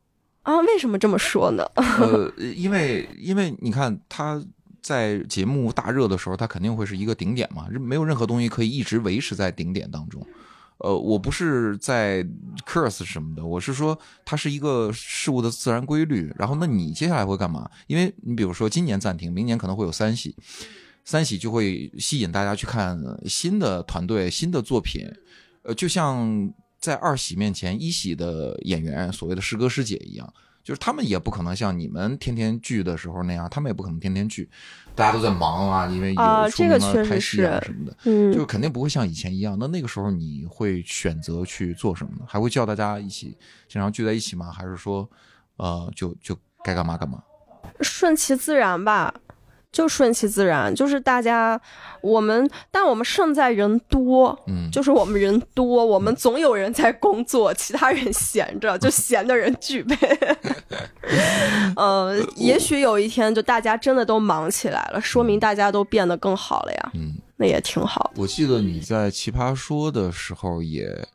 啊，为什么这么说呢？呃，因为因为你看他在节目大热的时候，他肯定会是一个顶点嘛，没有任何东西可以一直维持在顶点当中。呃，我不是在 curse 什么的，我是说它是一个事物的自然规律。然后，那你接下来会干嘛？因为你比如说今年暂停，明年可能会有三喜，三喜就会吸引大家去看新的团队、新的作品。呃，就像在二喜面前，一喜的演员所谓的师哥师姐一样。就是他们也不可能像你们天天聚的时候那样，他们也不可能天天聚，大家都在忙啊，因为有出名了拍戏啊什么的，嗯，就肯定不会像以前一样。那那个时候你会选择去做什么呢？还会叫大家一起经常聚在一起吗？还是说，呃，就就该干嘛干嘛？顺其自然吧。就顺其自然，就是大家，我们，但我们胜在人多，嗯，就是我们人多，我们总有人在工作，其他人闲着，就闲的人具备。呃，也许有一天，就大家真的都忙起来了，说明大家都变得更好了呀，嗯，那也挺好。我记得你在奇葩说的时候也。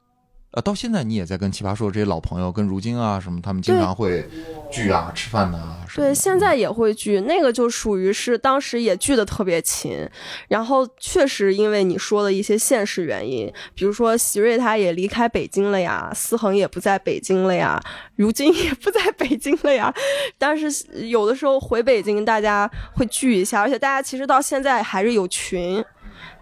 呃，到现在你也在跟奇葩说这些老朋友，跟如今啊什么，他们经常会聚啊、吃饭呐。对，现在也会聚，那个就属于是当时也聚的特别勤。然后确实因为你说的一些现实原因，比如说席瑞他也离开北京了呀，思恒也不在北京了呀，如今也不在北京了呀。但是有的时候回北京，大家会聚一下，而且大家其实到现在还是有群。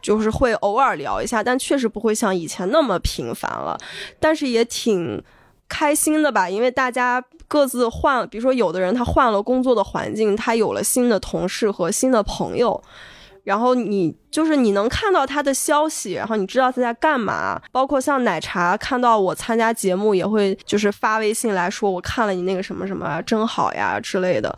就是会偶尔聊一下，但确实不会像以前那么频繁了。但是也挺开心的吧，因为大家各自换，比如说有的人他换了工作的环境，他有了新的同事和新的朋友。然后你就是你能看到他的消息，然后你知道他在干嘛。包括像奶茶看到我参加节目，也会就是发微信来说我看了你那个什么什么真好呀之类的。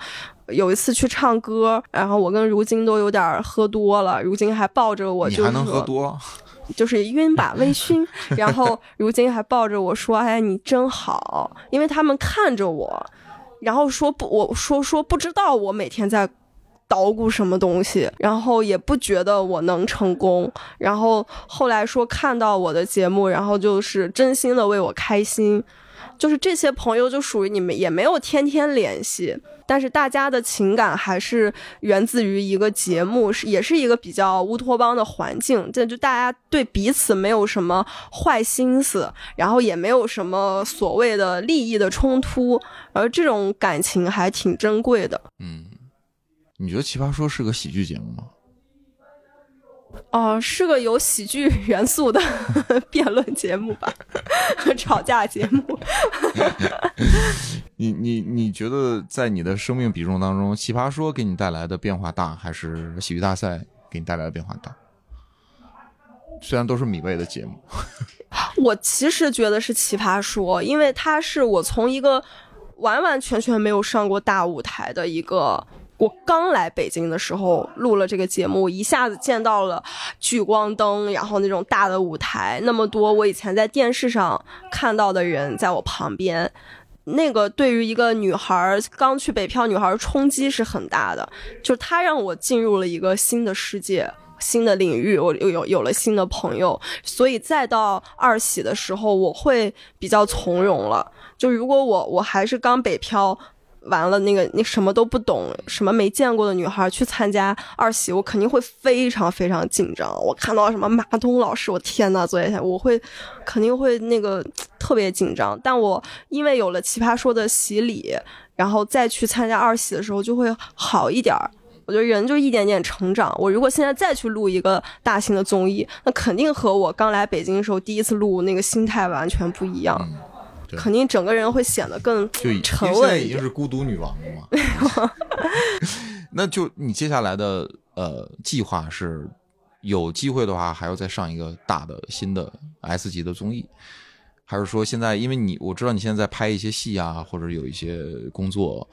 有一次去唱歌，然后我跟如今都有点喝多了，如今还抱着我，就还能喝多，就是晕吧，微醺。然后如今还抱着我说：“哎，你真好。”因为他们看着我，然后说不，我说说不知道我每天在捣鼓什么东西，然后也不觉得我能成功。然后后来说看到我的节目，然后就是真心的为我开心。就是这些朋友就属于你们，也没有天天联系。但是大家的情感还是源自于一个节目，是也是一个比较乌托邦的环境。这就大家对彼此没有什么坏心思，然后也没有什么所谓的利益的冲突，而这种感情还挺珍贵的。嗯，你觉得《奇葩说》是个喜剧节目吗？哦，是个有喜剧元素的 辩论节目吧，吵架节目。你你你觉得在你的生命比重当中，《奇葩说》给你带来的变化大，还是喜剧大赛给你带来的变化大？虽然都是米味的节目，我其实觉得是《奇葩说》，因为它是我从一个完完全全没有上过大舞台的一个。我刚来北京的时候录了这个节目，一下子见到了聚光灯，然后那种大的舞台，那么多我以前在电视上看到的人在我旁边。那个对于一个女孩儿刚去北漂女孩儿冲击是很大的，就是她让我进入了一个新的世界、新的领域，我又有有了新的朋友，所以再到二喜的时候，我会比较从容了。就如果我我还是刚北漂。完了，那个你什么都不懂，什么没见过的女孩去参加二喜，我肯定会非常非常紧张。我看到什么马东老师，我天呐，坐下我会肯定会那个特别紧张。但我因为有了奇葩说的洗礼，然后再去参加二喜的时候就会好一点儿。我觉得人就一点点成长。我如果现在再去录一个大型的综艺，那肯定和我刚来北京的时候第一次录那个心态完全不一样。肯定整个人会显得更就沉稳。现在已经是孤独女王了嘛？那就你接下来的呃计划是，有机会的话还要再上一个大的新的 S 级的综艺，还是说现在因为你我知道你现在在拍一些戏啊，或者有一些工作，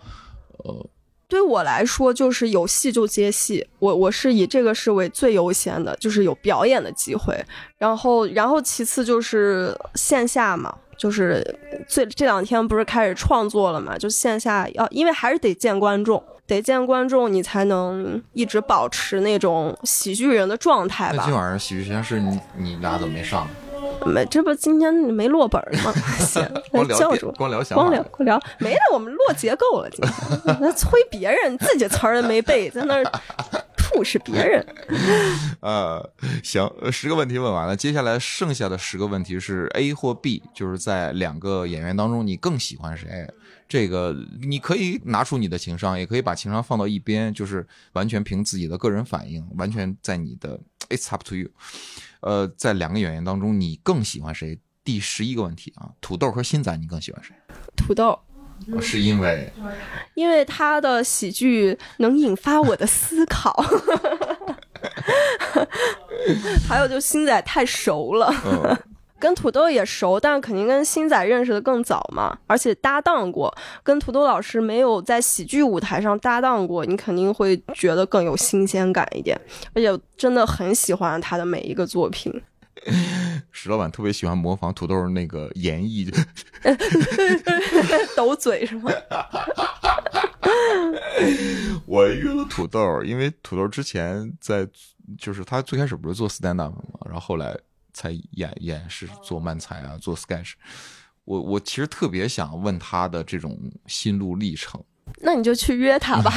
呃，对我来说就是有戏就接戏，我我是以这个是为最优先的，就是有表演的机会，然后然后其次就是线下嘛。就是最这两天不是开始创作了嘛？就线下要，因为还是得见观众，得见观众，你才能一直保持那种喜剧人的状态吧。那今晚上喜剧实验室，你你俩怎么没上？没，这不今天没落本吗？光聊教主，光聊光聊光聊，没了，我们落结构了。今天 那催别人，自己词儿没背，在那儿。不是别人，呃，行，十个问题问完了，接下来剩下的十个问题是 A 或 B，就是在两个演员当中，你更喜欢谁？这个你可以拿出你的情商，也可以把情商放到一边，就是完全凭自己的个人反应，完全在你的 It's up to you。呃，在两个演员当中，你更喜欢谁？第十一个问题啊，土豆和新仔，你更喜欢谁？土豆。是因为，因为他的喜剧能引发我的思考，还有就星仔太熟了，跟土豆也熟，但肯定跟星仔认识的更早嘛，而且搭档过，跟土豆老师没有在喜剧舞台上搭档过，你肯定会觉得更有新鲜感一点，而且真的很喜欢他的每一个作品。石老板特别喜欢模仿土豆那个演绎，抖嘴是吗？我约了土豆，因为土豆之前在，就是他最开始不是做 stand up 嘛，然后后来才演演是做漫才啊，做 sketch。我我其实特别想问他的这种心路历程。那你就去约他吧。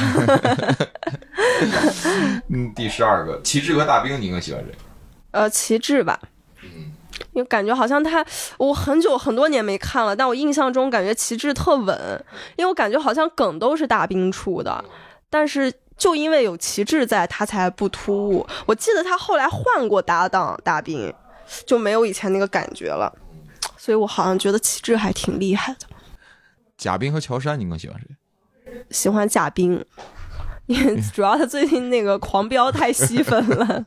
嗯，第十二个，旗帜和大兵，你更喜欢谁？呃，旗帜吧。因为感觉好像他，我很久很多年没看了，但我印象中感觉旗帜特稳，因为我感觉好像梗都是大兵出的，但是就因为有旗帜在，他才不突兀。我记得他后来换过搭档大兵，就没有以前那个感觉了，所以我好像觉得旗帜还挺厉害的。贾冰和乔杉，你更喜欢谁？喜欢贾冰。主要他最近那个狂飙太吸粉了，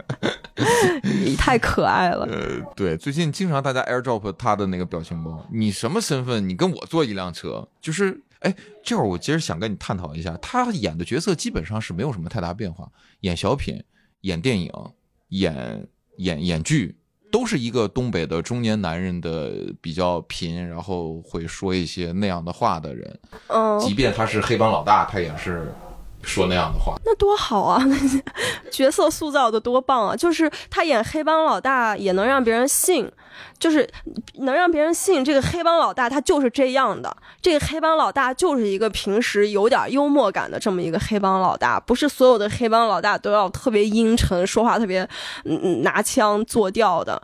太可爱了。呃，对，最近经常大家 AirDrop 他的那个表情包。你什么身份？你跟我坐一辆车？就是，哎，这会儿我其实想跟你探讨一下，他演的角色基本上是没有什么太大变化，演小品、演电影、演演演剧，都是一个东北的中年男人的比较贫，然后会说一些那样的话的人。嗯，即便他是黑帮老大，他也是。说那样的话，那多好啊！角色塑造的多棒啊！就是他演黑帮老大也能让别人信，就是能让别人信这个黑帮老大他就是这样的。这个黑帮老大就是一个平时有点幽默感的这么一个黑帮老大，不是所有的黑帮老大都要特别阴沉，说话特别嗯拿腔作调的，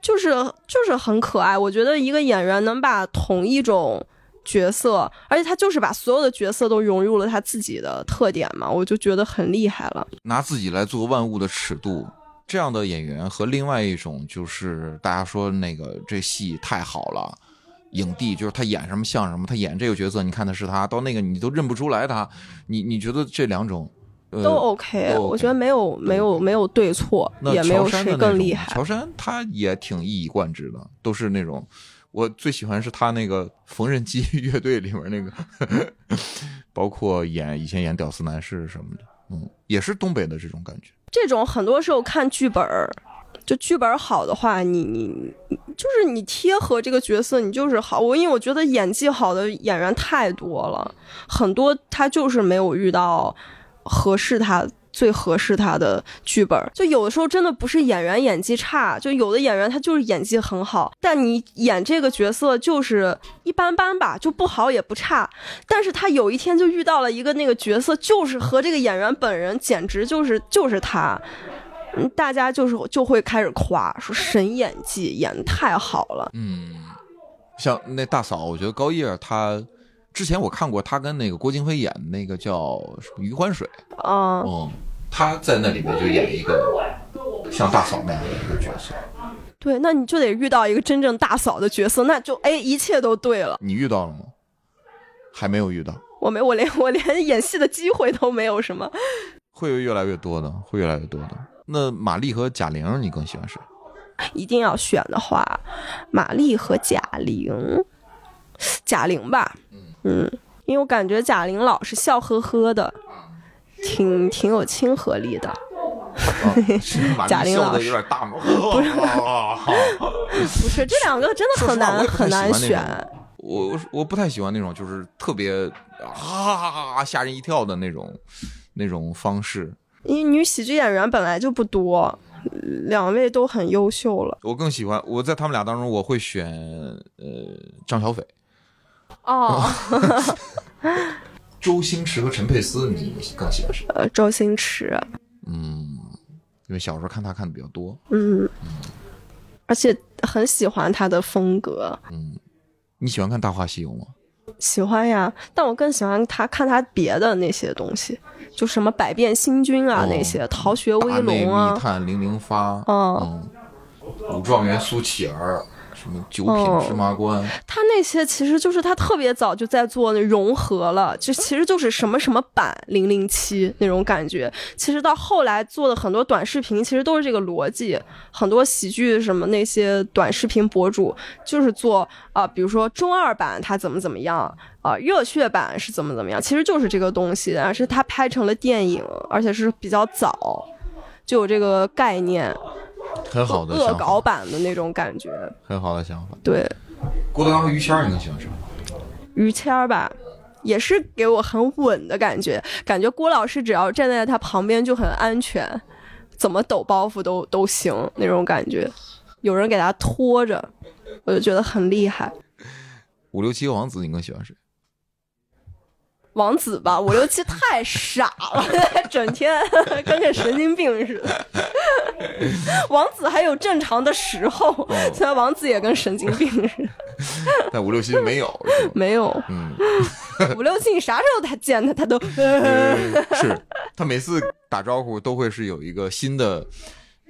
就是就是很可爱。我觉得一个演员能把同一种。角色，而且他就是把所有的角色都融入了他自己的特点嘛，我就觉得很厉害了。拿自己来做万物的尺度，这样的演员和另外一种就是大家说那个这戏太好了，影帝就是他演什么像什么，他演这个角色，你看的是他，到那个你都认不出来他。你你觉得这两种都 OK？我觉得没有没有没有对错，也没有谁更厉害。乔杉他也挺一以贯之的，都是那种。我最喜欢是他那个缝纫机乐队里面那个，包括演以前演屌丝男士什么的，嗯，也是东北的这种感觉。这种很多时候看剧本儿，就剧本好的话，你你就是你贴合这个角色，你就是好。我因为我觉得演技好的演员太多了，很多他就是没有遇到合适他。最合适他的剧本，就有的时候真的不是演员演技差，就有的演员他就是演技很好，但你演这个角色就是一般般吧，就不好也不差。但是他有一天就遇到了一个那个角色，就是和这个演员本人简直就是就是他，嗯，大家就是就会开始夸说神演技，演的太好了。嗯，像那大嫂，我觉得高叶她之前我看过她跟那个郭京飞演的那个叫什么《余欢水》，嗯，嗯，她在那里面就演一个像大嫂那样的一个角色。对，那你就得遇到一个真正大嫂的角色，那就哎，一切都对了。你遇到了吗？还没有遇到，我没，我连 我连演戏的机会都没有，什么？会有越来越多的，会越来越多的。那马丽和贾玲，你更喜欢谁？一定要选的话，马丽和贾玲，贾玲吧，嗯，因为我感觉贾玲老是笑呵呵的，挺挺有亲和力的。贾玲老师有点大吗？不是，不是，这两个真的很难很难选。我我我不太喜欢那种就是特别哈哈哈哈哈吓人一跳的那种那种方式。因为女喜剧演员本来就不多，两位都很优秀了。我更喜欢我在他们俩当中，我会选呃张小斐、哦，周星驰和陈佩斯，你更喜欢谁？呃，周星驰，嗯，因为小时候看他看的比较多。嗯，而且很喜欢他的风格，嗯，你喜欢看《大话西游》吗？喜欢呀。但我更喜欢他看他别的那些东西，就什么百变星君啊、哦那些，逃学威龙啊密，探零零发，嗯嗯，武状元苏乞儿，什么九哦品芝麻官，他那些其实就是他特别早就在做那融合了，就其实就是什么什么版零零七那种感觉。其实到后来做的很多短视频，其实都是这个逻辑。很多喜剧什么那些短视频博主就是做啊、比如说中二版他怎么怎么样啊、热血版是怎么怎么样，其实就是这个东西，而是他拍成了电影，而且是比较早就有这个概念，很好的恶，搞版的那种感觉。很好的想法。对，郭德纲和于谦儿，你更喜欢谁？于谦儿吧，也是给我很稳的感觉，感觉郭老师只要站在他旁边就很安全，怎么抖包袱都都行那种感觉，有人给他拖着，我就觉得很厉害。五六七和王子，你更喜欢谁？王子吧，五六七太傻了，整天 跟个神经病似的。王子还有正常的时候，虽然王子也跟神经病似的。但五六七没有，没有。嗯，五六七，你啥时候他见他，他都呃是。他每次打招呼都会是有一个新的，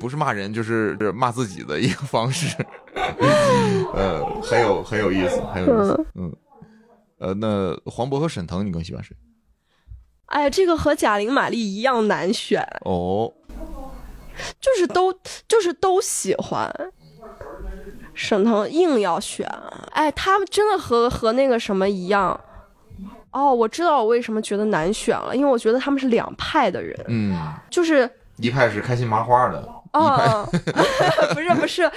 不是骂人就是是骂自己的一个方式，呃，很有很有意思，很有意思，嗯，呃，那黄渤和沈腾，你更喜欢谁？哎，这个和贾玲、马丽一样难选。哦，就是都就是都喜欢。沈腾硬要选，哎，他们真的和和那个什么一样。哦，我知道我为什么觉得难选了，因为我觉得他们是两派的人，嗯，就是一派是开心麻花的，哦，不是不是，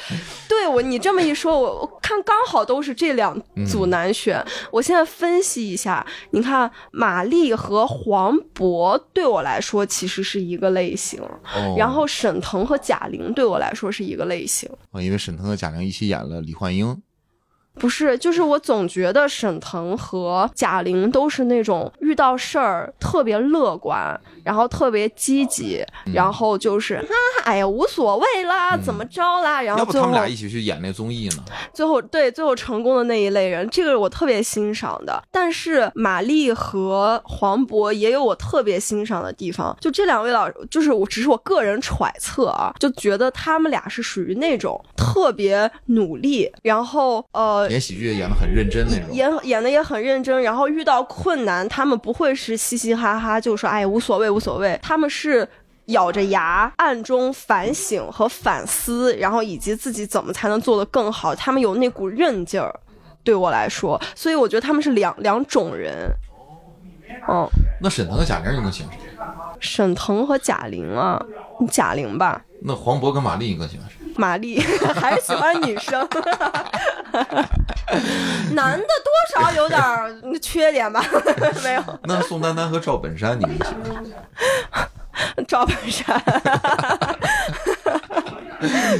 对我你这么一说，我我看刚好都是这两组难选。我现在分析一下，你看马丽和黄渤对我来说其实是一个类型，哦，然后沈腾和贾玲对我来说是一个类型。啊，因为沈腾和贾玲一起演了李焕英，不是，就是我总觉得沈腾和贾玲都是那种遇到事儿特别乐观，然后特别积极，嗯然后就是啊，哎呀无所谓啦，怎么着啦，然后他们俩一起去演那综艺呢？最后对最后成功的那一类人，这个我特别欣赏的。但是马丽和黄渤也有我特别欣赏的地方，就这两位老，就是我只是我个人揣测啊，就觉得他们俩是属于那种特别努力，然后呃演喜剧演的很认真那种。演演的也很认真，然后遇到困难，他们不会是嘻嘻哈哈就说哎无所谓无所谓，他们是咬着牙暗中反省和反思，然后以及自己怎么才能做得更好，他们有那股韧劲儿。对我来说，所以我觉得他们是两两种人。嗯，那沈腾和贾玲你更喜欢谁？沈腾和贾玲啊，贾玲吧。那黄渤跟马丽你更喜欢谁？马丽 还是喜欢女生，男的多少有点儿缺点吧？没有。那宋丹丹和赵本山你们喜欢谁？赵本山。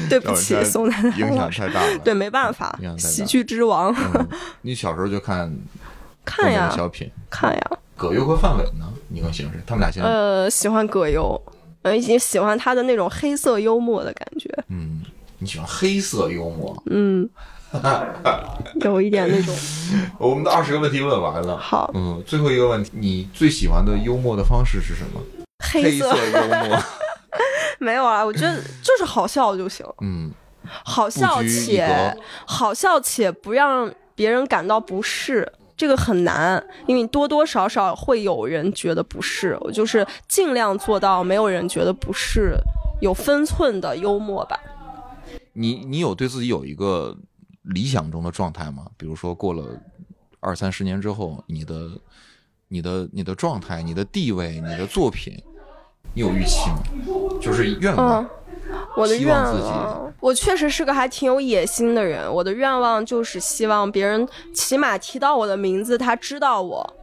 对不起，宋丹丹影响太大了。对，没办法喜剧之王。嗯你小时候就看看呀小品，看呀，葛优和范伟呢？你更喜欢谁？他们俩现在，呃，喜欢葛优，呃，已经喜欢他的那种黑色幽默的感觉，嗯，你喜欢黑色幽默？嗯，有一点那种。我们的二十个问题问完了。好嗯，最后一个问题，你最喜欢的幽默的方式是什么？黑色色幽默。没有啊，我觉得就是好笑就行，嗯，好笑且好笑且不让别人感到不适。这个很难，因为多多少少会有人觉得不适。我就是尽量做到没有人觉得不适，有分寸的幽默吧。你你有对自己有一个理想中的状态吗？比如说过了二三十年之后，你的你的你的状态、你的地位、你的作品，你有预期吗？就是愿望。嗯，我的愿望我确实是个还挺有野心的人。我的愿望就是希望别人起码提到我的名字，他知道我。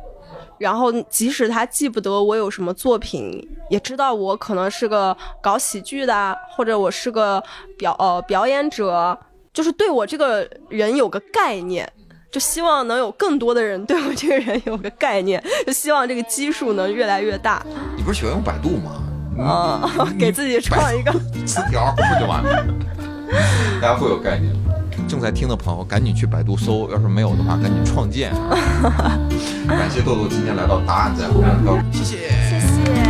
然后，即使他记不得我有什么作品，也知道我可能是个搞喜剧的，或者我是个表呃表演者，就是对我这个人有个概念。就希望能有更多的人对我这个人有个概念，就希望这个基数能越来越大。你不是喜欢用百度吗？啊、给自己创一个。词条不就完了？大家会有概念。正在听的朋友，赶紧去百度搜，要是没有的话，赶紧创建。感谢豆豆今天来到答案在后面谢谢，谢谢。